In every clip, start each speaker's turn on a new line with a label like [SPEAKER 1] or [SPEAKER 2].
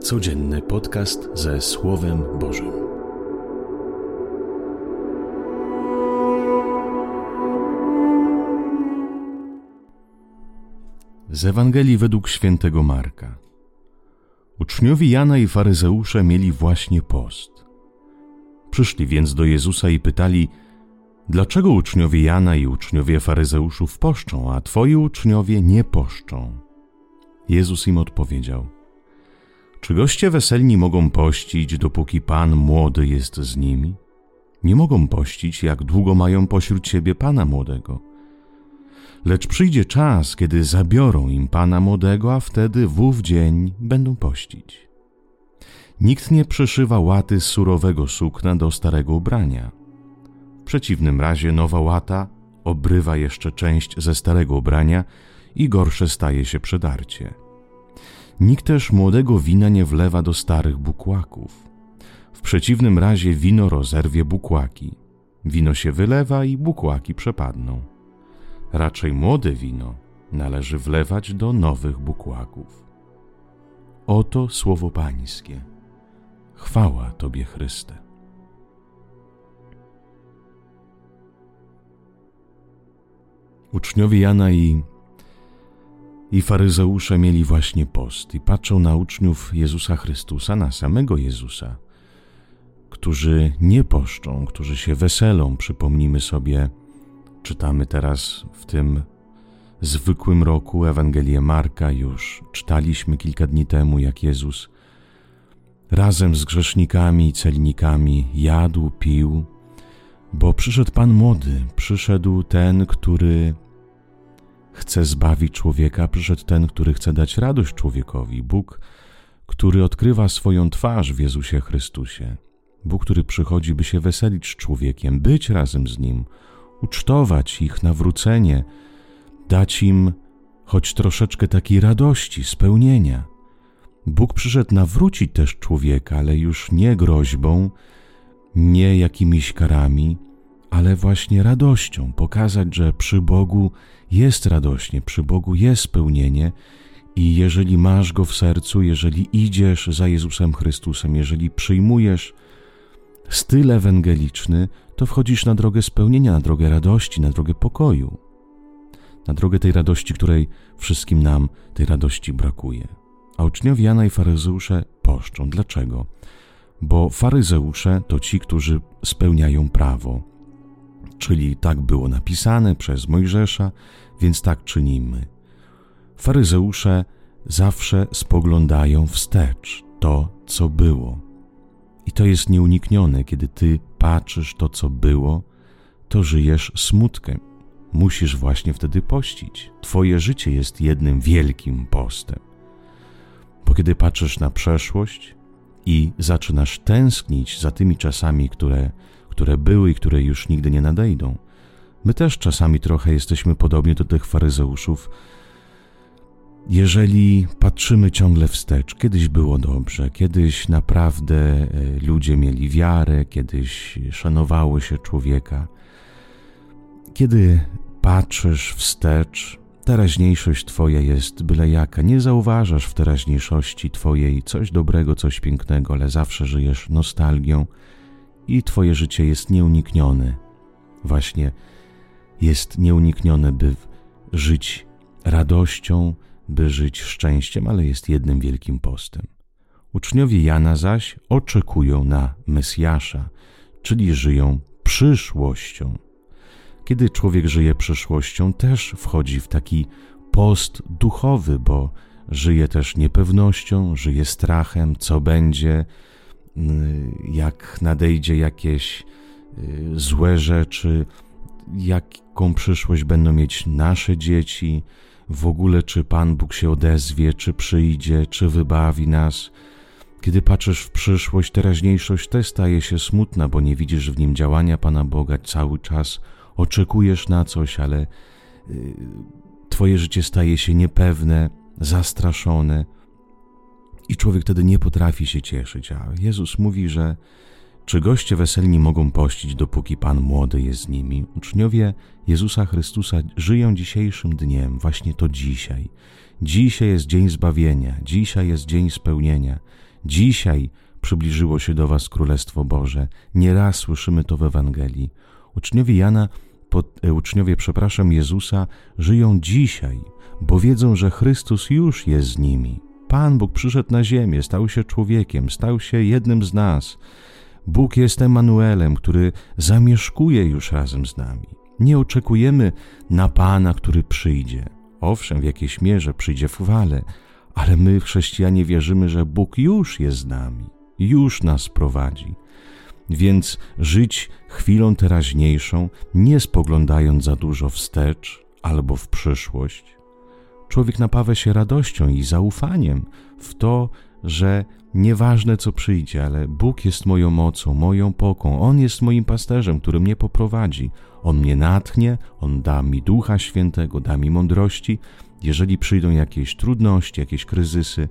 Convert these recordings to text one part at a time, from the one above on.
[SPEAKER 1] Codzienny podcast ze Słowem Bożym. Z Ewangelii według świętego Marka. Uczniowie Jana i faryzeusze mieli właśnie post. Przyszli więc do Jezusa i pytali: Dlaczego uczniowie Jana i uczniowie faryzeuszów poszczą, a twoi uczniowie nie poszczą? Jezus im odpowiedział: Czy goście weselni mogą pościć, dopóki Pan młody jest z nimi? Nie mogą pościć, jak długo mają pośród siebie Pana młodego. Lecz przyjdzie czas, kiedy zabiorą im Pana młodego, a wtedy w dzień będą pościć. Nikt nie przyszywa łaty z surowego sukna do starego ubrania. W przeciwnym razie nowa łata obrywa jeszcze część ze starego ubrania i gorsze staje się przedarcie. Nikt też młodego wina nie wlewa do starych bukłaków. W przeciwnym razie wino rozerwie bukłaki. Wino się wylewa i bukłaki przepadną. Raczej młode wino należy wlewać do nowych bukłaków. Oto słowo Pańskie. Chwała Tobie, Chryste. Uczniowie Jana i, i faryzeusze mieli właśnie post i patrzą na uczniów Jezusa Chrystusa, na samego Jezusa, którzy nie poszczą, którzy się weselą. Przypomnijmy sobie, czytamy teraz w tym zwykłym roku Ewangelię Marka, już czytaliśmy kilka dni temu, jak Jezus razem z grzesznikami i celnikami jadł, pił, bo przyszedł Pan młody, przyszedł ten, który chce zbawić człowieka, przyszedł ten, który chce dać radość człowiekowi, Bóg, który odkrywa swoją twarz w Jezusie Chrystusie, Bóg, który przychodzi, by się weselić z człowiekiem, być razem z nim, ucztować ich nawrócenie, dać im choć troszeczkę takiej radości, spełnienia. Bóg przyszedł nawrócić też człowieka, ale już nie groźbą, nie jakimiś karami, ale właśnie radością, pokazać, że przy Bogu jest radośnie, przy Bogu jest spełnienie i jeżeli masz Go w sercu, jeżeli idziesz za Jezusem Chrystusem, jeżeli przyjmujesz styl ewangeliczny, to wchodzisz na drogę spełnienia, na drogę radości, na drogę pokoju, na drogę tej radości, której wszystkim nam tej radości brakuje. A uczniowie Jana i faryzeusze poszczą. Dlaczego? Bo faryzeusze to ci, którzy spełniają prawo. Czyli tak było napisane przez Mojżesza, więc tak czynimy. Faryzeusze zawsze spoglądają wstecz to, co było. I to jest nieuniknione, kiedy ty patrzysz to, co było, to żyjesz smutkiem. Musisz właśnie wtedy pościć. Twoje życie jest jednym wielkim postem. Bo kiedy patrzysz na przeszłość i zaczynasz tęsknić za tymi czasami, które, które były i które już nigdy nie nadejdą, my też czasami trochę jesteśmy podobni do tych faryzeuszów. Jeżeli patrzymy ciągle wstecz, kiedyś było dobrze, kiedyś naprawdę e, ludzie mieli wiarę, kiedyś szanowało się człowieka. Kiedy patrzysz wstecz, teraźniejszość Twoja jest byle jaka. Nie zauważasz w teraźniejszości Twojej coś dobrego, coś pięknego, ale zawsze żyjesz nostalgią i Twoje życie jest nieuniknione. Właśnie jest nieuniknione, by żyć radością, by żyć szczęściem, ale jest jednym wielkim postem. Uczniowie Jana zaś oczekują na Mesjasza, czyli żyją przyszłością. Kiedy człowiek żyje przyszłością, też wchodzi w taki post duchowy, bo żyje też niepewnością, żyje strachem, co będzie, jak nadejdzie jakieś y, złe rzeczy, jaką przyszłość będą mieć nasze dzieci, w ogóle czy Pan Bóg się odezwie, czy przyjdzie, czy wybawi nas. Kiedy patrzysz w przyszłość, teraźniejszość też staje się smutna, bo nie widzisz w nim działania Pana Boga cały czas oczekujesz na coś, ale y, Twoje życie staje się niepewne, zastraszone i człowiek wtedy nie potrafi się cieszyć. A Jezus mówi, że czy goście weselni mogą pościć, dopóki Pan młody jest z nimi? Uczniowie Jezusa Chrystusa żyją dzisiejszym dniem, właśnie to dzisiaj. Dzisiaj jest dzień zbawienia, dzisiaj jest dzień spełnienia, Dzisiaj przybliżyło się do Was Królestwo Boże. Nieraz słyszymy to w Ewangelii. Uczniowie Jana, pod, e, uczniowie, przepraszam, Jezusa żyją dzisiaj, bo wiedzą, że Chrystus już jest z nimi. Pan Bóg przyszedł na ziemię, stał się człowiekiem, stał się jednym z nas. Bóg jest Emanuelem, który zamieszkuje już razem z nami. Nie oczekujemy na Pana, który przyjdzie. Owszem, w jakiejś mierze przyjdzie w chwale, ale my, chrześcijanie, wierzymy, że Bóg już jest z nami, już nas prowadzi. Więc żyć chwilą teraźniejszą, nie spoglądając za dużo wstecz albo w przyszłość. Człowiek napawa się radością i zaufaniem w to, że nieważne co przyjdzie, ale Bóg jest moją mocą, moją poką, On jest moim pasterzem, który mnie poprowadzi. On mnie natchnie, On da mi ducha świętego, da mi mądrości. Jeżeli przyjdą jakieś trudności, jakieś kryzysy,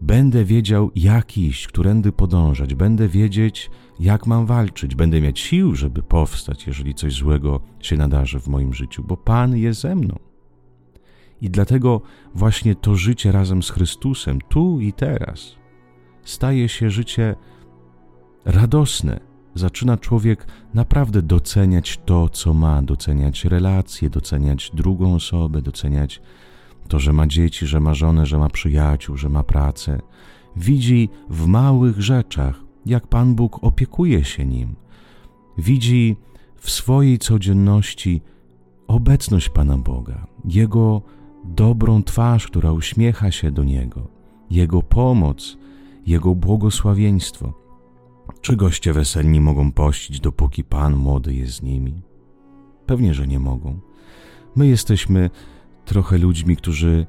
[SPEAKER 1] będę wiedział, jak iść, którędy podążać, będę wiedzieć, jak mam walczyć, będę mieć sił, żeby powstać, jeżeli coś złego się nadarzy w moim życiu, bo Pan jest ze mną. I dlatego właśnie to życie razem z Chrystusem, tu i teraz, staje się życie radosne. Zaczyna człowiek naprawdę doceniać to, co ma, doceniać relacje, doceniać drugą osobę, doceniać to, że ma dzieci, że ma żonę, że ma przyjaciół, że ma pracę. Widzi w małych rzeczach, jak Pan Bóg opiekuje się nim. Widzi w swojej codzienności obecność Pana Boga, Jego dobrą twarz, która uśmiecha się do Niego, Jego pomoc, Jego błogosławieństwo. Czy goście weselni mogą pościć, dopóki Pan młody jest z nimi? Pewnie, że nie mogą. My jesteśmy trochę ludźmi, którzy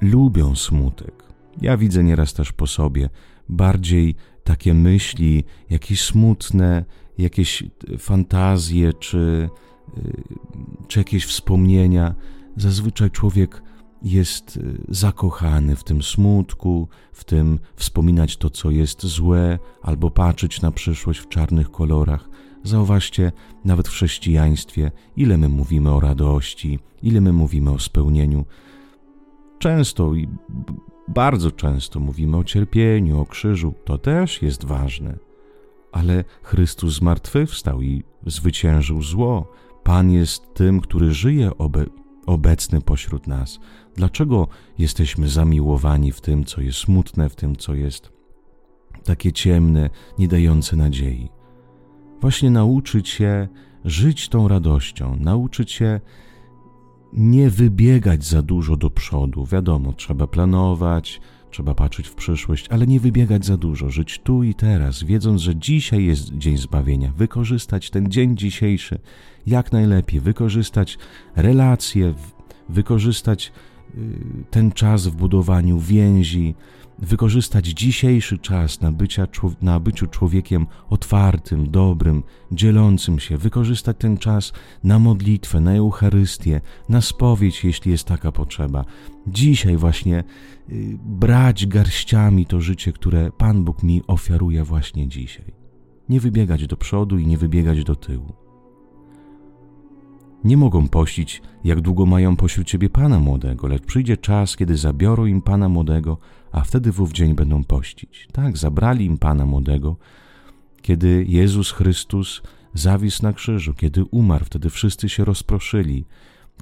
[SPEAKER 1] lubią smutek. Ja widzę nieraz też po sobie bardziej takie myśli, jakieś smutne, jakieś fantazje czy, y, czy jakieś wspomnienia. Zazwyczaj człowiek jest y, zakochany w tym smutku, w tym wspominać to, co jest złe, albo patrzeć na przyszłość w czarnych kolorach. Zauważcie, nawet w chrześcijaństwie, ile my mówimy o radości, ile my mówimy o spełnieniu. Często i bardzo często mówimy o cierpieniu, o krzyżu, to też jest ważne. Ale Chrystus zmartwychwstał i zwyciężył zło. Pan jest tym, który żyje obe obecny pośród nas. Dlaczego jesteśmy zamiłowani w tym, co jest smutne, w tym, co jest takie ciemne, nie dające nadziei? Właśnie nauczyć się żyć tą radością, nauczyć się nie wybiegać za dużo do przodu. Wiadomo, trzeba planować, trzeba patrzeć w przyszłość, ale nie wybiegać za dużo, żyć tu i teraz, wiedząc, że dzisiaj jest dzień zbawienia, wykorzystać ten dzień dzisiejszy jak najlepiej, wykorzystać relacje, wykorzystać y, ten czas w budowaniu więzi, wykorzystać dzisiejszy czas na, bycia, na byciu człowiekiem otwartym, dobrym, dzielącym się, wykorzystać ten czas na modlitwę, na Eucharystię, na spowiedź, jeśli jest taka potrzeba. Dzisiaj właśnie y, brać garściami to życie, które Pan Bóg mi ofiaruje właśnie dzisiaj. Nie wybiegać do przodu i nie wybiegać do tyłu. Nie mogą pościć, jak długo mają pośród ciebie Pana młodego, lecz przyjdzie czas, kiedy zabiorą im Pana młodego, a wtedy w ów dzień będą pościć. Tak, zabrali im Pana młodego, kiedy Jezus Chrystus zawisł na krzyżu, kiedy umarł, wtedy wszyscy się rozproszyli,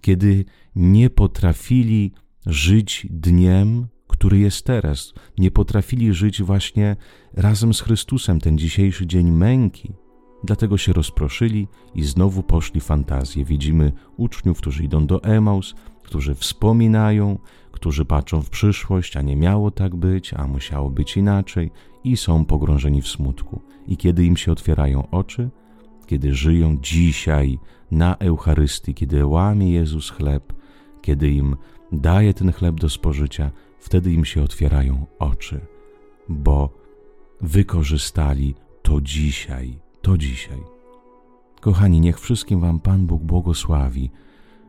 [SPEAKER 1] kiedy nie potrafili żyć dniem, który jest teraz, nie potrafili żyć właśnie razem z Chrystusem ten dzisiejszy dzień męki. Dlatego się rozproszyli i znowu poszli fantazje. Widzimy uczniów, którzy idą do Emaus, którzy wspominają, którzy patrzą w przyszłość, a nie miało tak być, a musiało być inaczej i są pogrążeni w smutku. I kiedy im się otwierają oczy, kiedy żyją dzisiaj na Eucharystii, kiedy łamie Jezus chleb, kiedy im daje ten chleb do spożycia, wtedy im się otwierają oczy, bo wykorzystali to dzisiaj, to dzisiaj. Kochani, niech wszystkim Wam Pan Bóg błogosławi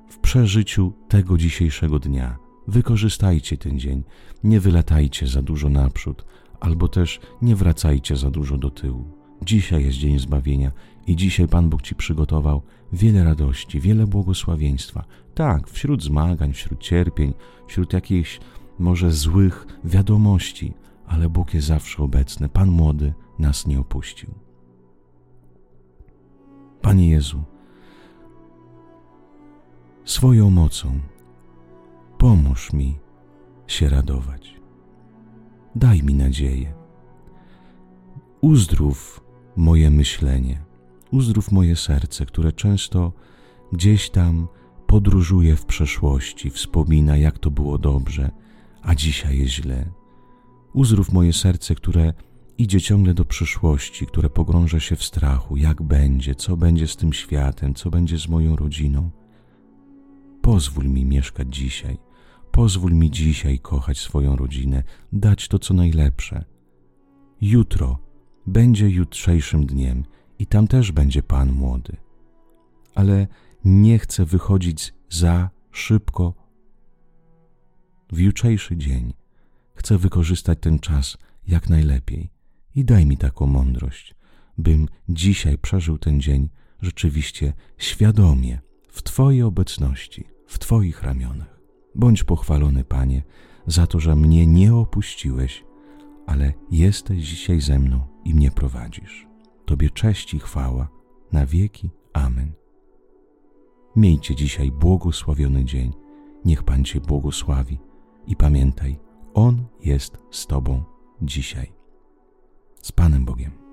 [SPEAKER 1] w przeżyciu tego dzisiejszego dnia Wykorzystajcie ten dzień, nie wylatajcie za dużo naprzód, albo też nie wracajcie za dużo do tyłu. Dzisiaj jest dzień zbawienia i dzisiaj Pan Bóg Ci przygotował wiele radości, wiele błogosławieństwa. Tak, wśród zmagań, wśród cierpień, wśród jakichś może złych wiadomości, ale Bóg jest zawsze obecny. Pan młody nas nie opuścił. Panie Jezu, swoją mocą pomóż mi się radować. Daj mi nadzieję. Uzdrów moje myślenie, uzdrów moje serce, które często gdzieś tam podróżuje w przeszłości, wspomina, jak to było dobrze, a dzisiaj jest źle. Uzdrów moje serce, które idzie ciągle do przyszłości, które pogrąża się w strachu, jak będzie, co będzie z tym światem, co będzie z moją rodziną. Pozwól mi mieszkać dzisiaj, pozwól mi dzisiaj kochać swoją rodzinę, dać to, co najlepsze. Jutro będzie jutrzejszym dniem i tam też będzie Pan młody. Ale nie chcę wychodzić za szybko w jutrzejszy dzień. Chcę wykorzystać ten czas jak najlepiej i daj mi taką mądrość, bym dzisiaj przeżył ten dzień rzeczywiście świadomie, w Twojej obecności, w Twoich ramionach. Bądź pochwalony, Panie, za to, że mnie nie opuściłeś, ale jesteś dzisiaj ze mną i mnie prowadzisz. Tobie cześć i chwała na wieki. Amen. Miejcie dzisiaj błogosławiony dzień. Niech Pan Cię błogosławi i pamiętaj, On jest z Tobą dzisiaj. Z Panem Bogiem.